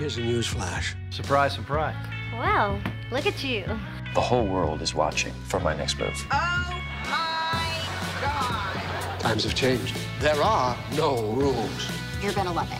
Here's a news flash. Surprise, surprise. Well, look at you. The whole world is watching for my next move. Oh my God! Times have changed. There are no rules. You're gonna love it.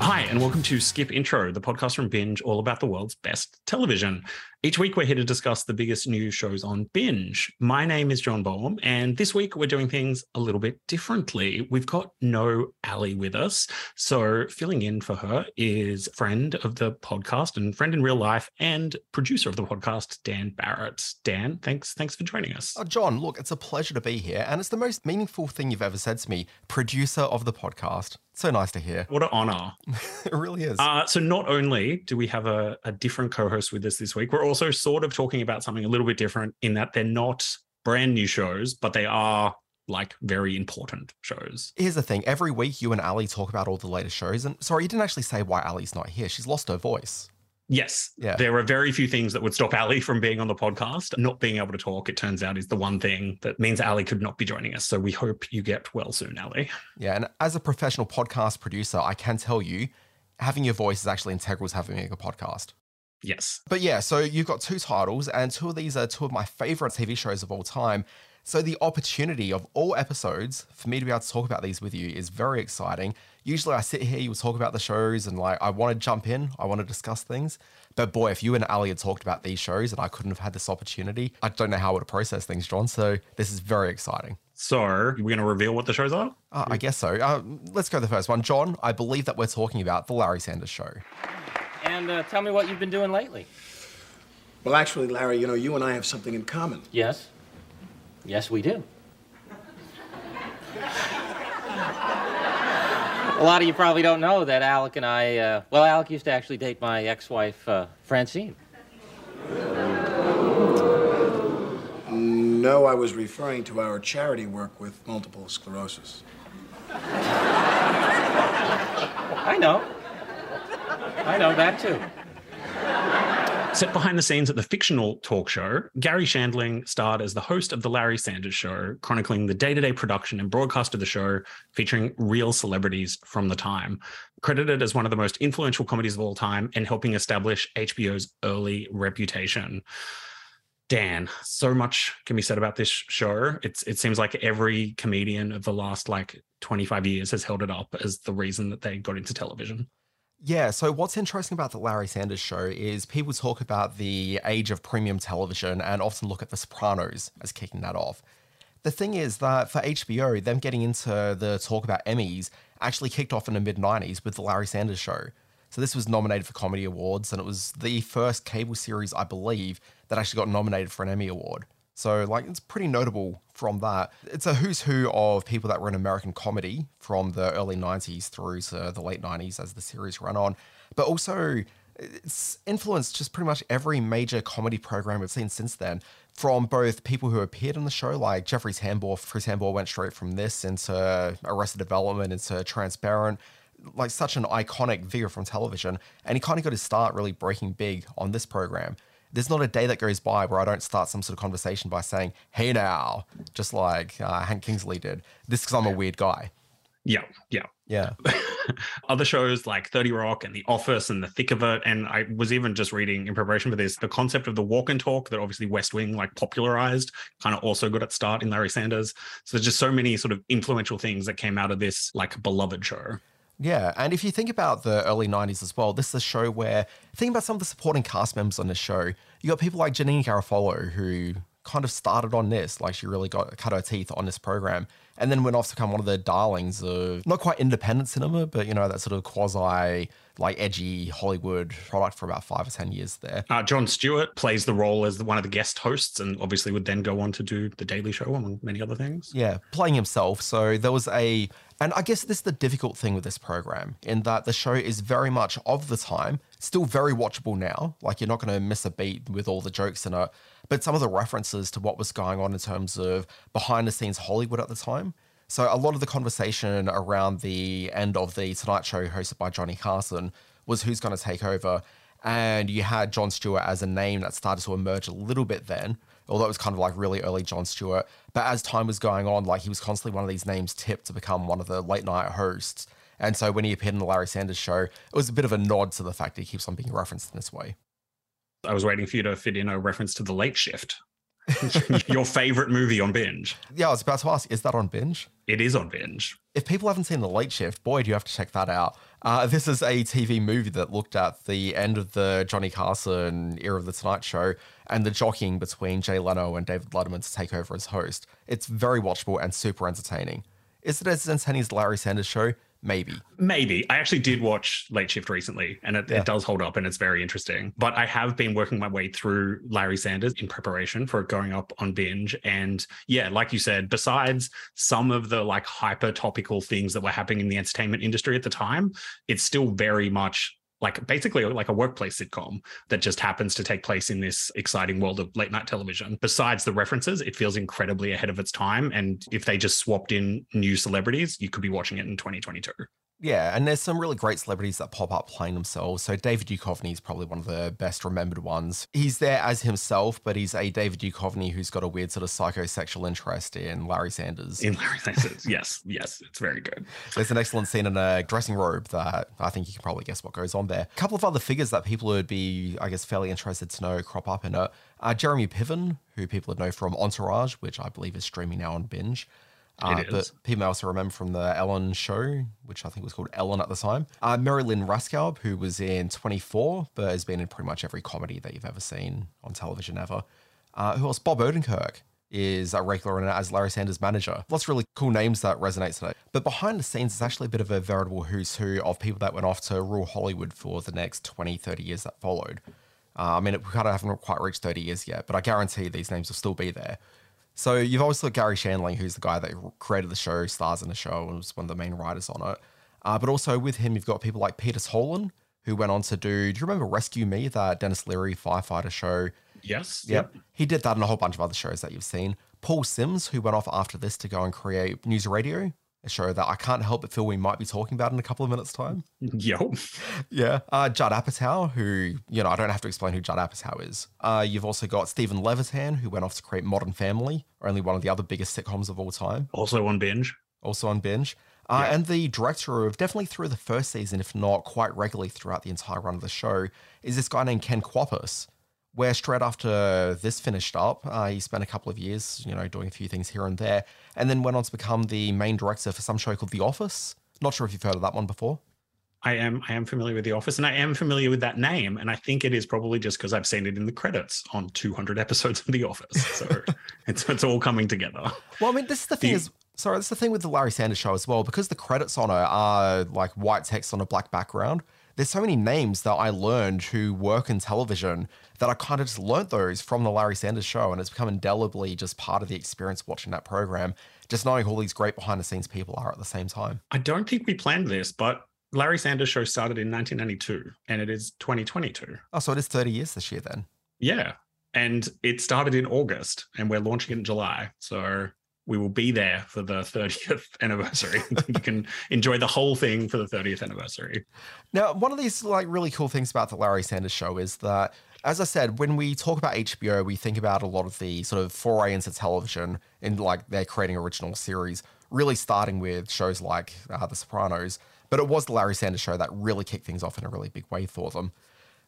Hi, and welcome to Skip Intro, the podcast from Binge, all about the world's best television. Each week, we're here to discuss the biggest new shows on Binge. My name is John Boehm, and this week we're doing things a little bit differently. We've got no Ali with us. So, filling in for her is friend of the podcast and friend in real life and producer of the podcast, Dan Barrett. Dan, thanks, thanks for joining us. Oh, John, look, it's a pleasure to be here, and it's the most meaningful thing you've ever said to me. Producer of the podcast. So nice to hear. What an honor. it really is. Uh, so, not only do we have a, a different co host with us this week, we're also sort of talking about something a little bit different in that they're not brand new shows, but they are like very important shows. Here's the thing every week, you and Ali talk about all the latest shows. And sorry, you didn't actually say why Ali's not here. She's lost her voice. Yes. Yeah. There are very few things that would stop Ali from being on the podcast. Not being able to talk, it turns out, is the one thing that means Ali could not be joining us. So we hope you get well soon, Ali. Yeah. And as a professional podcast producer, I can tell you having your voice is actually integral to having a podcast. Yes. But yeah, so you've got two titles, and two of these are two of my favorite TV shows of all time. So the opportunity of all episodes for me to be able to talk about these with you is very exciting. Usually I sit here, you talk about the shows, and like I want to jump in, I want to discuss things. But boy, if you and Ali had talked about these shows and I couldn't have had this opportunity, I don't know how I would have processed things, John. So this is very exciting. So we're going to reveal what the shows are? Uh, I guess so. Uh, let's go to the first one. John, I believe that we're talking about The Larry Sanders Show. And uh, tell me what you've been doing lately. Well, actually, Larry, you know, you and I have something in common. Yes. Yes, we do. A lot of you probably don't know that Alec and I, uh, well, Alec used to actually date my ex wife, uh, Francine. No, I was referring to our charity work with multiple sclerosis. I know. I know that too. Set behind the scenes at the fictional talk show, Garry Shandling starred as the host of The Larry Sanders Show, chronicling the day to day production and broadcast of the show, featuring real celebrities from the time. Credited as one of the most influential comedies of all time and helping establish HBO's early reputation. Dan, so much can be said about this show. It's it seems like every comedian of the last like 25 years has held it up as the reason that they got into television. Yeah, so what's interesting about the Larry Sanders show is people talk about the age of premium television and often look at The Sopranos as kicking that off. The thing is that for HBO, them getting into the talk about Emmys actually kicked off in the mid 90s with the Larry Sanders show. So this was nominated for Comedy Awards, and it was the first cable series, I believe, that actually got nominated for an Emmy Award. So, like, it's pretty notable from that. It's a who's who of people that were in American comedy from the early 90s through to the late 90s as the series ran on. But also, it's influenced just pretty much every major comedy program we've seen since then. From both people who appeared on the show, like Jeffrey Tambor, Chris Tambor went straight from this into Arrested Development, into Transparent, like such an iconic figure from television. And he kind of got his start really breaking big on this program there's not a day that goes by where I don't start some sort of conversation by saying, hey now, just like uh, Hank Kingsley did. This because I'm a weird guy. Yeah, yeah. Yeah. Other shows like 30 Rock and The Office and The Thick of It. And I was even just reading in preparation for this, the concept of the walk and talk that obviously West Wing like popularized, kind of also got its start in Larry Sanders. So there's just so many sort of influential things that came out of this like beloved show. Yeah, and if you think about the early 90s as well, this is a show where, think about some of the supporting cast members on this show. You got people like Janeane Garofalo, who kind of started on this, like she really got cut her teeth on this program, and then went off to become one of the darlings of not quite independent cinema, but you know, that sort of quasi like edgy Hollywood product for about five or 10 years there. Uh, Jon Stewart plays the role as one of the guest hosts and obviously would then go on to do The Daily Show, among many other things. Yeah, playing himself. So there was a, and I guess this is the difficult thing with this program in that the show is very much of the time, still very watchable now. Like you're not going to miss a beat with all the jokes in it, but some of the references to what was going on in terms of behind the scenes Hollywood at the time so a lot of the conversation around the end of the Tonight Show hosted by Johnny Carson was who's going to take over. And you had Jon Stewart as a name that started to emerge a little bit then, although it was kind of like really early Jon Stewart. But as time was going on, like he was constantly one of these names tipped to become one of the late night hosts. And so when he appeared in the Larry Sanders show, it was a bit of a nod to the fact that he keeps on being referenced in this way. I was waiting for you to fit in a reference to the late shift. Your favorite movie on binge. Yeah, I was about to ask, is that on binge? It is on binge. If people haven't seen The Late Shift, boy, do you have to check that out. Uh, this is a TV movie that looked at the end of the Johnny Carson era of The Tonight Show and the jockeying between Jay Leno and David Letterman to take over as host. It's very watchable and super entertaining. Is it as entertaining as Larry Sanders Show? Maybe. Maybe. I actually did watch Late Shift recently and it, Yeah. it does hold up and it's very interesting. But I have been working my way through Larry Sanders in preparation for it going up on binge. And yeah, like you said, besides some of the like hyper topical things that were happening in the entertainment industry at the time, it's still very much like basically like a workplace sitcom that just happens to take place in this exciting world of late night television. Besides the references, it feels incredibly ahead of its time. And if they just swapped in new celebrities, you could be watching it in 2022. Yeah, and there's some really great celebrities that pop up playing themselves. So David Duchovny is probably one of the best remembered ones. He's there as himself, but he's a David Duchovny who's got a weird sort of psychosexual interest in Larry Sanders. In Larry Sanders, yes, yes, it's very good. There's an excellent scene in a dressing robe that I think you can probably guess what goes on there. A couple of other figures that people would be, I guess, fairly interested to know crop up in it. Uh, Jeremy Piven, who people would know from Entourage, which I believe is streaming now on Binge. Uh, It. But people may also remember from the Ellen show, which I think was called Ellen at the time. Uh, Mary Lynn Rajskub, who was in 24, but has been in pretty much every comedy that you've ever seen on television ever. Uh, who else? Bob Odenkirk is a regular in it as Larry Sanders' manager. Lots of really cool names that resonate today. But behind the scenes, it's actually a bit of a veritable who's who of people that went off to rule Hollywood for the next 20, 30 years that followed. Uh, I mean, we kind of haven't quite reached 30 years yet, but I guarantee these names will still be there. So you've obviously got Garry Shandling, who's the guy that created the show, stars in the show, and was one of the main writers on it. Uh, but also with him, you've got people like Peter Tolan, who went on to do. Do you remember Rescue Me, that Denis Leary firefighter show? Yes. Yep. He did that and a whole bunch of other shows that you've seen. Paul Simms, who went off after this to go and create News Radio, a show that I can't help but feel we might be talking about in a couple of minutes' time. Yo. Yeah. Uh, Judd Apatow, who, you know, I don't have to explain who Judd Apatow is. Uh, you've also got Steven Levitan, who went off to create Modern Family, only one of the other biggest sitcoms of all time, Also on binge. also on binge. Uh, Yeah. And the director of definitely through the first season, if not quite regularly throughout the entire run of the show, is this guy named Ken Kwapis. Where straight after this finished up, uh, he spent a couple of years, you know, doing a few things here and there, and then went on to become the main director for some show called The Office. Not sure if you've heard of that one before. I am I am familiar with The Office and I am familiar with that name. And I think it is probably just because I've seen it in the credits on 200 episodes of The Office. So it's, it's all coming together. Well, I mean, this is the thing The- is, sorry, this is the thing with the Larry Sanders show as well, because the credits on it are like white text on a black background. There's so many names that I learned who work in television that I kind of just learnt those from the Larry Sanders show, and it's become indelibly just part of the experience watching that program, just knowing who all these great behind the scenes people are at the same time. I don't think we planned this, but Larry Sanders show started in 1992 and it is 2022. Oh, so it is 30 years this year then. Yeah. And it started in August and we're launching it in July. So we will be there for the 30th anniversary. you can enjoy the whole thing for the 30th anniversary. Now, one of these like really cool things about the Larry Sanders show is that, as I said, when we talk about HBO, we think about a lot of the sort of foray into television and like they're creating original series, really starting with shows like uh, The Sopranos. But it was the Larry Sanders show that really kicked things off in a really big way for them.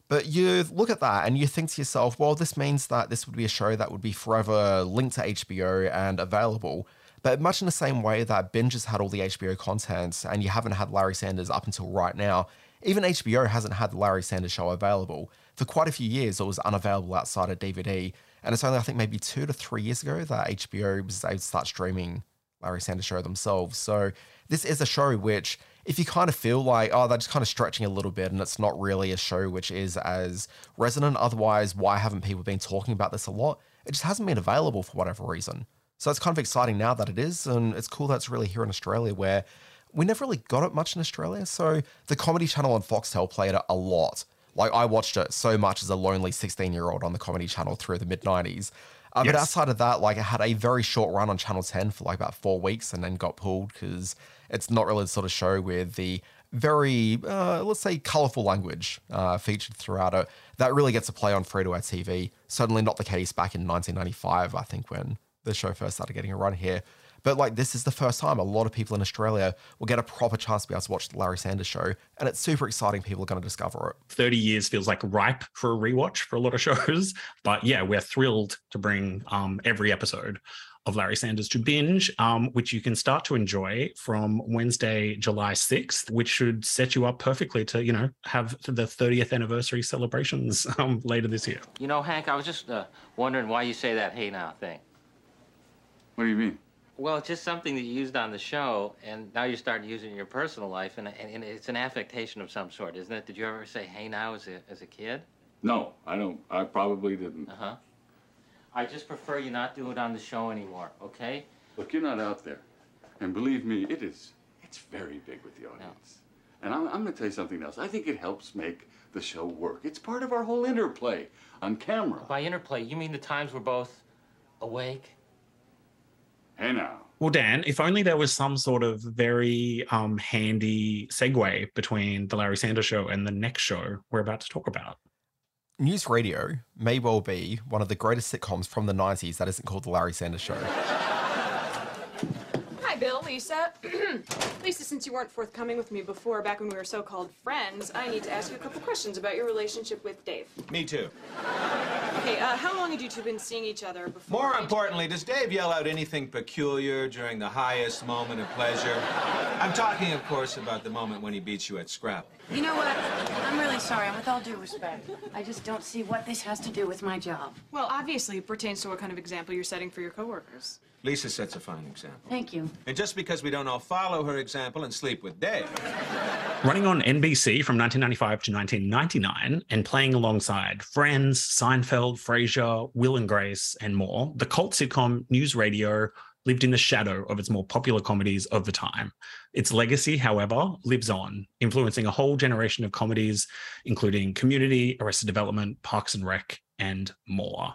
But you look at that and you think to yourself, well, this means that this would be a show that would be forever linked to HBO and available. But much in the same way that Binge has had all the HBO content and you haven't had Larry Sanders up until right now, even HBO hasn't had the Larry Sanders show available. For quite a few years, it was unavailable outside of DVD. And it's only, I think, maybe two to three years ago that HBO was able to start streaming Larry Sanders show themselves. So this is a show which, if you kind of feel like, oh, they're just kind of stretching a little bit and it's not really a show which is as resonant, otherwise, why haven't people been talking about this a lot? It just hasn't been available for whatever reason. So it's kind of exciting now that it is, and it's cool that it's really here in Australia where we never really got it much in Australia. So the Comedy Channel on Foxtel played it a lot. Like I watched it so much as a lonely 16 year old on the Comedy Channel through the mid 90s. Uh, But Yes. outside of that, like it had a very short run on Channel 10 for like about four weeks and then got pulled because it's not really the sort of show with the very, uh, let's say, colorful language uh, featured throughout it that really gets a play on free to air TV. Certainly not the case back in 1995, I think, when the show first started getting a run here. But like this is the first time a lot of people in Australia will get a proper chance to be able to watch the Larry Sanders Show, and it's super exciting. People are going to discover it. 30 years feels like ripe for a rewatch for a lot of shows. But yeah, we're thrilled to bring um, every episode of Larry Sanders to binge, um, which you can start to enjoy from Wednesday, July 6th, which should set you up perfectly to, you know, have the 30th anniversary celebrations um, later this year. You know, Hank, I was just uh, wondering why you say that hey now thing. What do you mean? Well, it's just something that you used on the show, and now you're starting use it in your personal life, and, and, and it's an affectation of some sort, isn't it? Did you ever say hey now as a, as a kid? No, I don't. I probably didn't. Uh huh. I just prefer you not do it on the show anymore, okay? Look, you're not out there. And believe me, it is, it's very big with the audience. And I'm, I'm going to tell you something else. I think it helps make the show work. It's part of our whole interplay on camera. By interplay, you mean the times we're both awake? Hey now. Well, Dan, if only there was some sort of very um, handy segue between the Larry Sanders show and the next show we're about to talk about. News Radio may well be one of the greatest sitcoms from the 90s that isn't called The Larry Sanders Show. Hi, Bill, Lisa. Lisa, since you weren't forthcoming with me before, back when we were so-called friends, I need to ask you a couple questions about your relationship with Dave. Me too. Okay, uh, how long had you two been seeing each other before? More importantly, does Dave yell out anything peculiar during the highest moment of pleasure? I'm talking, of course, about the moment when he beats you at Scrabble. You know what? I'm really sorry, with all due respect, I just don't see what this has to do with my job. Well, obviously, it pertains to what kind of example you're setting for your coworkers. Lisa sets a fine example. Thank you. And just because we don't all follow her example and sleep with Dave. Running on NBC from 1995 to 1999 and playing alongside Friends, Seinfeld, Frasier, Will and Grace, and more, the cult sitcom News Radio lived in the shadow of its more popular comedies of the time. Its legacy, however, lives on, influencing a whole generation of comedies, including Community, Arrested Development, Parks and Rec, and more.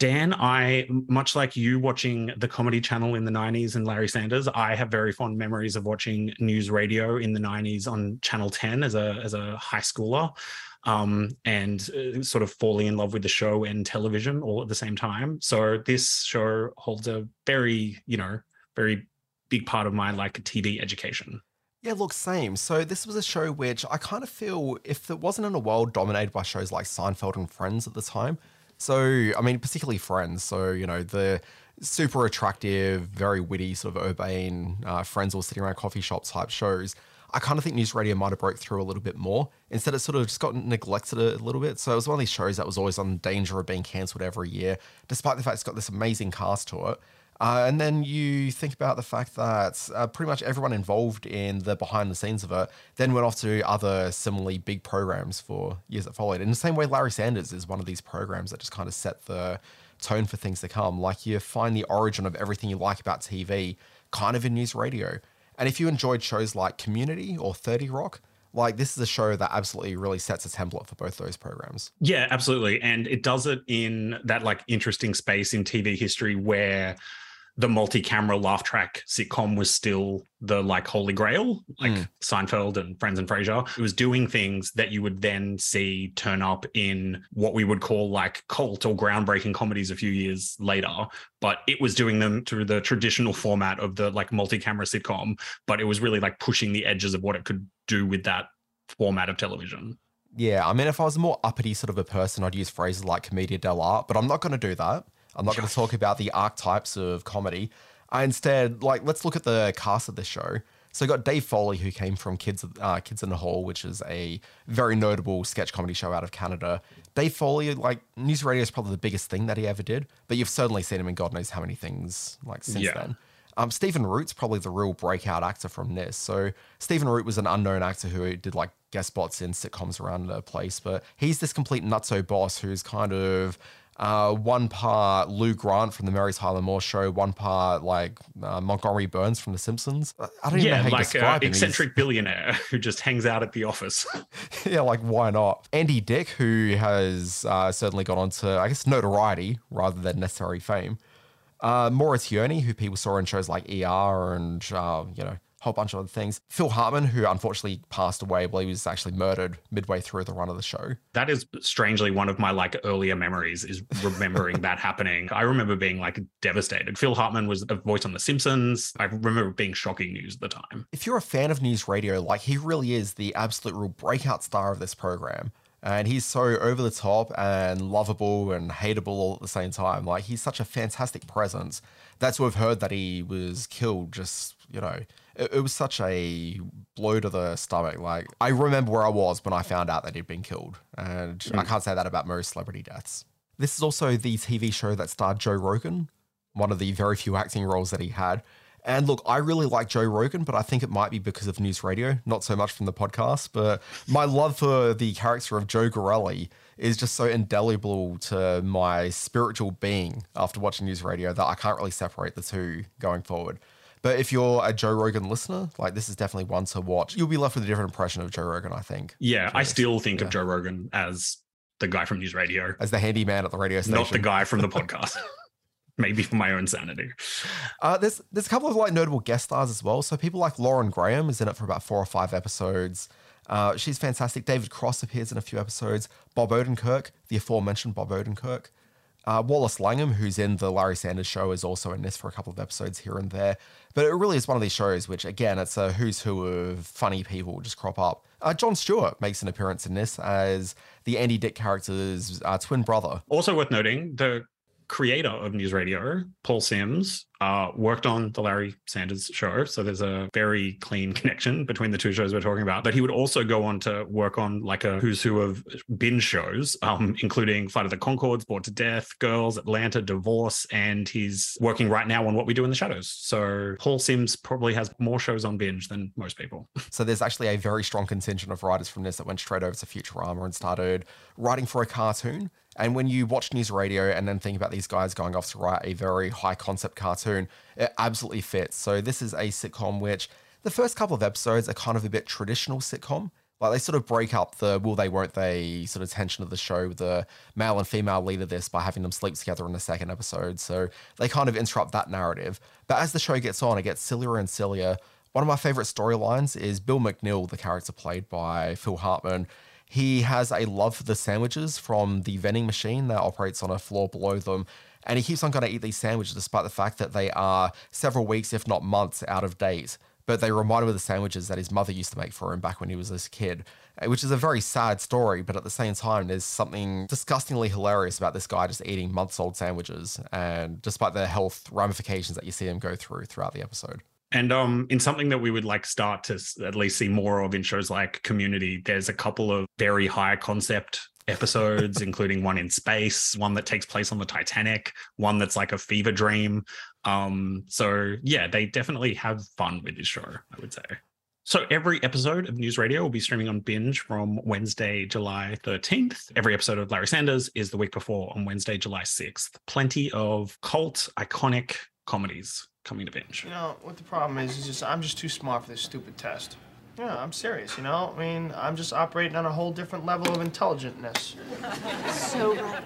Dan, I, much like you watching the comedy channel in the 90s and Larry Sanders, I have very fond memories of watching news radio in the 90s on Channel 10 as a, as a high schooler um, and uh, sort of falling in love with the show and television all at the same time. So this show holds a very, you know, very big part of my like TV education. Yeah, look, same. So this was a show which I kind of feel if it wasn't in a world dominated by shows like Seinfeld and Friends at the time. So I mean, particularly Friends. So you know the super attractive, very witty, sort of urbane uh, friends all sitting around coffee shops type shows. I kind of think news radio might have broke through a little bit more. Instead, it sort of just got neglected a little bit. So it was one of these shows that was always on danger of being cancelled every year, despite the fact it's got this amazing cast to it. Uh, and then you think about the fact that uh, pretty much everyone involved in the behind the scenes of it then went off to other similarly big programs for years that followed. In the same way, Larry Sanders is one of these programs that just kind of set the tone for things to come. Like you find the origin of everything you like about TV kind of in news radio. And if you enjoyed shows like Community or 30 Rock, like this is a show that absolutely really sets a template for both those programs. Yeah, absolutely. And it does it in that like interesting space in TV history where the multi-camera laugh track sitcom was still the like holy grail, like mm. Seinfeld and Friends and Frasier. It was doing things that you would then see turn up in what we would call like cult or groundbreaking comedies a few years later. But it was doing them through the traditional format of the like multi-camera sitcom, but it was really like pushing the edges of what it could do with that format of television. Yeah, I mean, if I was a more uppity sort of a person, I'd use phrases like commedia dell'arte, but I'm not going to do that. I'm not going to talk about the archetypes of comedy. I instead like let's look at the cast of this show. So you got Dave Foley, who came from Kids uh, Kids in the Hall, which is a very notable sketch comedy show out of Canada. Dave Foley, like news radio, is probably the biggest thing that he ever did, but you've certainly seen him in God knows how many things like since yeah. then. Um, Stephen Root's probably the real breakout actor from this. So Stephen Root was an unknown actor who did like guest spots in sitcoms around the place, but he's this complete nutso boss who's kind of uh, one part Lou Grant from the Mary's Tyler Moore show, one part like uh, Montgomery Burns from The Simpsons. I don't even know how like describe uh, eccentric billionaire who just hangs out at the office. yeah, like why not? Andy Dick, who has uh, certainly got onto I guess notoriety rather than necessary fame. Uh, Maura Tierney, who people saw in shows like ER and uh, you know whole bunch of other things. Phil Hartman, who unfortunately passed away, well, he was actually murdered midway through the run of the show. That is strangely one of my like earlier memories is remembering that happening. I remember being like devastated. Phil Hartman was a voice on The Simpsons. I remember being shocking news at the time. If you're a fan of news radio, like he really is the absolute real breakout star of this program. And he's so over the top and lovable and hateable all at the same time. Like he's such a fantastic presence. That's what we've heard that he was killed just, you know, it, it was such a blow to the stomach. Like I remember where I was when I found out that he'd been killed. And mm. I can't say that about most celebrity deaths. This is also the TV show that starred Joe Rogan, one of the very few acting roles that he had. And look, I really like Joe Rogan, but I think it might be because of news radio, not so much from the podcast. But my love for the character of Joe Garrelli is just so indelible to my spiritual being after watching news radio that I can't really separate the two going forward. But if you're a Joe Rogan listener, like this is definitely one to watch. You'll be left with a different impression of Joe Rogan, I think. Yeah, I still think yeah. of Joe Rogan as the guy from News Radio, as the handyman at the radio station, not the guy from the podcast. maybe for my own sanity. Uh, there's there's a couple of like notable guest stars as well. So people like Lauren Graham is in it for about four or five episodes. Uh, she's fantastic. David Cross appears in a few episodes. Bob Odenkirk, the aforementioned Bob Odenkirk. Uh, Wallace Langham, who's in the Larry Sanders Show, is also in this for a couple of episodes here and there. But it really is one of these shows which, again, it's a who's who of funny people just crop up. Uh, Jon Stewart makes an appearance in this as the Andy Dick character's uh, twin brother. Also worth noting, the creator of News Radio, Paul Simms, uh, worked on the Larry Sanders show. So there's a very clean connection between the two shows we're talking about. But he would also go on to work on like a who's who of binge shows, um, including Flight of the Conchords, Bored to Death, Girls, Atlanta, Divorce, and he's working right now on What We Do in the Shadows. So Paul Simms probably has more shows on binge than most people. So there's actually a very strong contingent of writers from this that went straight over to Futurama and started writing for a cartoon. And when you watch news radio and then think about these guys going off to write a very high concept cartoon, it absolutely fits. So this is a sitcom which the first couple of episodes are kind of a bit traditional sitcom. Like they sort of break up the will they won't they sort of tension of the show, with the male and female lead of this by having them sleep together in the second episode. So they kind of interrupt that narrative. But as the show gets on, it gets sillier and sillier. One of my favorite storylines is Bill McNeil, the character played by Phil Hartman he has a love for the sandwiches from the vending machine that operates on a floor below them. And he keeps on going to eat these sandwiches despite the fact that they are several weeks, if not months, out of date. But they remind him of the sandwiches that his mother used to make for him back when he was a kid, eh, which is a very sad story. But at the same time, there's something disgustingly hilarious about this guy just eating months old sandwiches, and despite the health ramifications that you see him go through throughout the episode. And um, in something that we would like start to at least see more of in shows like Community, there's a couple of very high concept episodes, including one in space, one that takes place on the Titanic, one that's like a fever dream. Um, so yeah, they definitely have fun with this show, I would say. So every episode of News Radio will be streaming on Binge from Wednesday, July 13th. Every episode of Larry Sanders is the week before on Wednesday, July 6th. Plenty of cult, iconic comedies coming to binge. You know, what the problem is, is just I'm just too smart for this stupid test. Yeah, I'm serious, you know? I mean, I'm just operating on a whole different level of intelligentness. So right.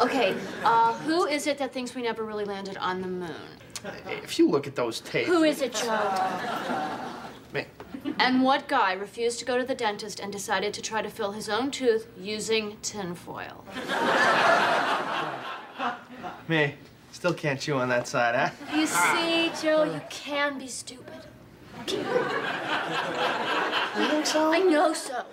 Okay, uh, who is it that thinks we never really landed on the moon? If you look at those tapes... Who is it, Joe? Me. And what guy refused to go to the dentist and decided to try to fill his own tooth using tinfoil? Me. Still can't chew on that side, huh? You see, Joe, you can be stupid. You think so? I know so.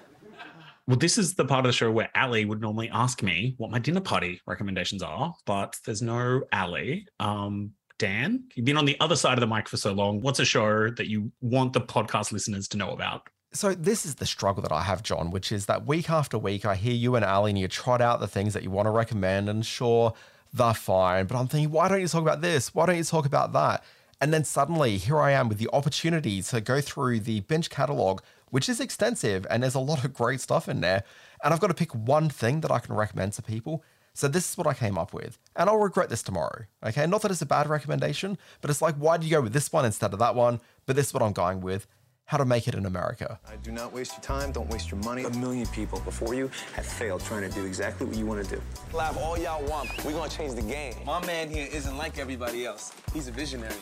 Well, this is the part of the show where Ali would normally ask me what my dinner party recommendations are, but there's no Ali. Um, Dan, you've been on the other side of the mic for so long. What's a show that you want the podcast listeners to know about? So this is the struggle that I have, John, which is that week after week, I hear you and Ali and you trot out the things that you want to recommend, and sure, they're fine. But I'm thinking, why don't you talk about this? Why don't you talk about that? And then suddenly, here I am with the opportunity to go through the Binge catalog, which is extensive and there's a lot of great stuff in there. And I've got to pick one thing that I can recommend to people. So this is what I came up with. And I'll regret this tomorrow. Okay. Not that it's a bad recommendation, but it's like, why do you go with this one instead of that one? But this is what I'm going with how to make it in America. I do not waste your time, don't waste your money. A million people before you have failed trying to do exactly what you want to do. Laugh all y'all want, we're gonna change the game. My man here isn't like everybody else. He's a visionary.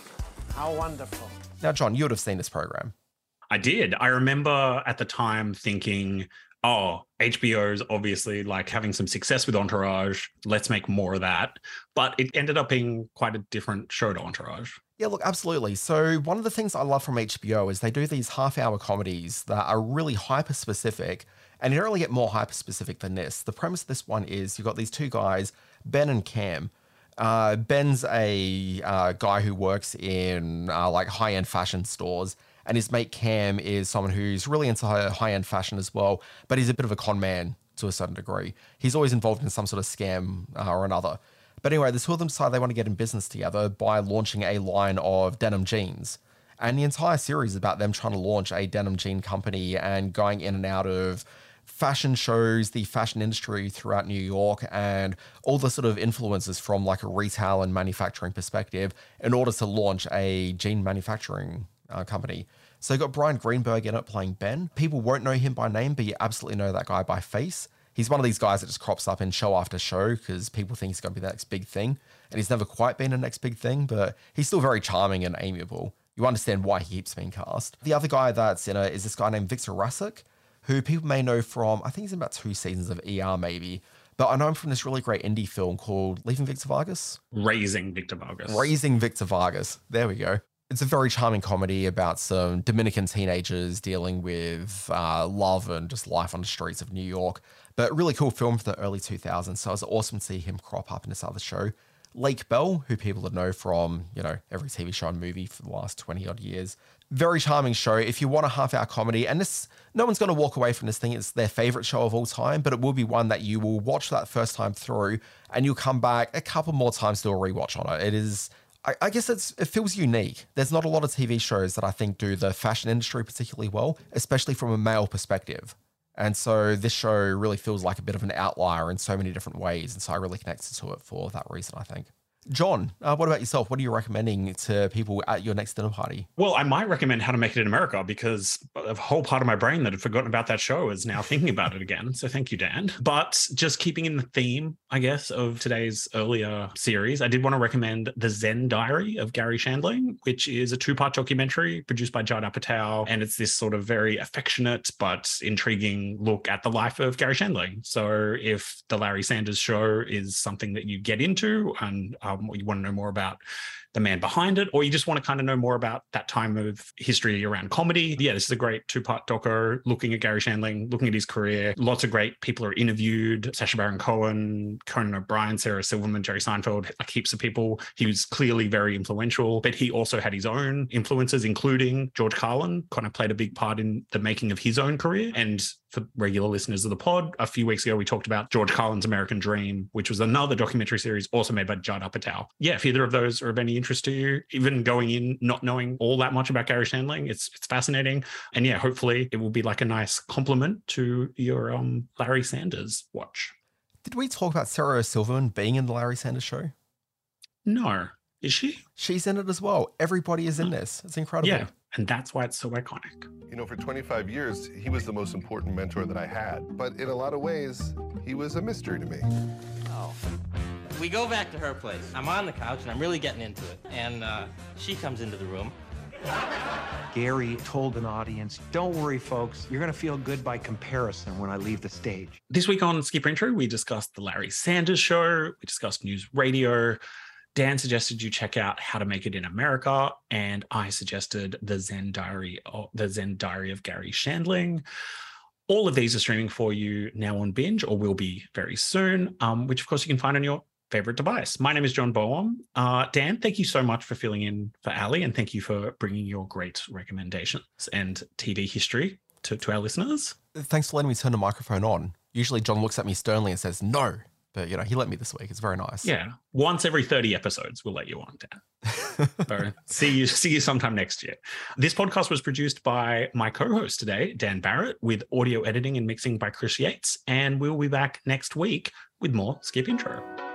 How wonderful. Now, John, you would have seen this program. I did. I remember at the time thinking, oh, HBO's obviously like having some success with Entourage. Let's make more of that. But it ended up being quite a different show to Entourage. Yeah, look, absolutely. So, one of the things I love from HBO is they do these half hour comedies that are really hyper specific. And you don't really get more hyper specific than this. The premise of this one is you've got these two guys, Ben and Cam. Uh, Ben's a uh, guy who works in uh, like high end fashion stores and his mate Cam is someone who's really into high end fashion as well, but he's a bit of a con man to a certain degree. He's always involved in some sort of scam uh, or another. But anyway, the two of them decide they want to get in business together by launching a line of denim jeans. And the entire series is about them trying to launch a denim jean company and going in and out of fashion shows, the fashion industry throughout New York, and all the sort of influences from like a retail and manufacturing perspective in order to launch a jean manufacturing uh, company. So you got Bryan Greenberg in it playing Ben. People won't know him by name, but you absolutely know that guy by face. He's one of these guys that just crops up in show after show because people think he's going to be the next big thing. And he's never quite been the next big thing, but he's still very charming and amiable. You understand why he keeps being cast. The other guy that's in it is this guy named Victor Rasuk, who people may know from, I think he's in about two seasons of ER maybe. But I know him from this really great indie film called Leaving Victor Vargas. Raising Victor Vargas. Raising Victor Vargas. There we go it's a very charming comedy about some Dominican teenagers dealing with uh, love and just life on the streets of New York. But really cool film for the early 2000s. So it was awesome to see him crop up in this other show. Lake Bell, who people would know from, you know, every TV show and movie for the last 20 odd years. Very charming show. If you want a half hour comedy, and this, no one's going to walk away from this thing. It's their favorite show of all time, but it will be one that you will watch that first time through and you'll come back a couple more times to a rewatch on it. It is I, I guess it feels unique. There's not a lot of TV shows that I think do the fashion industry particularly well, especially from a male perspective. And so this show really feels like a bit of an outlier in so many different ways. And so I really connected to it for that reason, I think. John, uh, what about yourself? What are you recommending to people at your next dinner party? Well, I might recommend How to Make It in America because a whole part of my brain that had forgotten about that show is now thinking about it again. So thank you, Dan. But just keeping in the theme, I guess, of today's earlier series, I did want to recommend The Zen Diary of Garry Shandling, which is a two part documentary produced by Judd Apatow. And it's this sort of very affectionate but intriguing look at the life of Garry Shandling. So if the Larry Sanders show is something that you get into and um, or you want to know more about the man behind it, or you just want to kind of know more about that time of history around comedy. Yeah, this is a great two part doco looking at Garry Shandling, looking at his career. Lots of great people are interviewed Sacha Baron Cohen, Conan O'Brien, Sarah Silverman, Jerry Seinfeld, like heaps of people. He was clearly very influential, but he also had his own influences, including George Carlin, kind of played a big part in the making of his own career. And for regular listeners of the pod, a few weeks ago we talked about George Carlin's American Dream, which was another documentary series also made by Judd Apatow. Yeah, if either of those are of any interest to you, even going in not knowing all that much about Garry Shandling, it's it's fascinating. And yeah, hopefully it will be like a nice compliment to your um Larry Sanders watch. Did we talk about Sarah Silverman being in the Larry Sanders show? No. Is she? She's in it as well. Everybody is in this. It's incredible. Yeah. And that's why it's so iconic. You know, for 25 years, he was the most important mentor that I had. But in a lot of ways, he was a mystery to me. Oh. We go back to her place. I'm on the couch and I'm really getting into it. And uh, she comes into the room. Garry told an audience, don't worry, folks, you're going to feel good by comparison when I leave the stage. This week on Skip Intro, we discussed the Larry Sanders Show, we discussed news radio, Dan suggested you check out How to Make It in America, and I suggested the Zen Diary, the Zen Diary of Garry Shandling. All of these are streaming for you now on Binge, or will be very soon. Um, which of course you can find on your favorite device. My name is John Boehm. Uh, Dan, thank you so much for filling in for Ali, and thank you for bringing your great recommendations and TV history to, to our listeners. Thanks for letting me turn the microphone on. Usually, John looks at me sternly and says, No, but you know, he let me this week. It's very nice. Yeah. Once every 30 episodes, we'll let you on, Dan. so see you, see you sometime next year. This podcast was produced by my co-host today, Dan Barrett, with audio editing and mixing by Chris Yates. And we'll be back next week with more Skip Intro.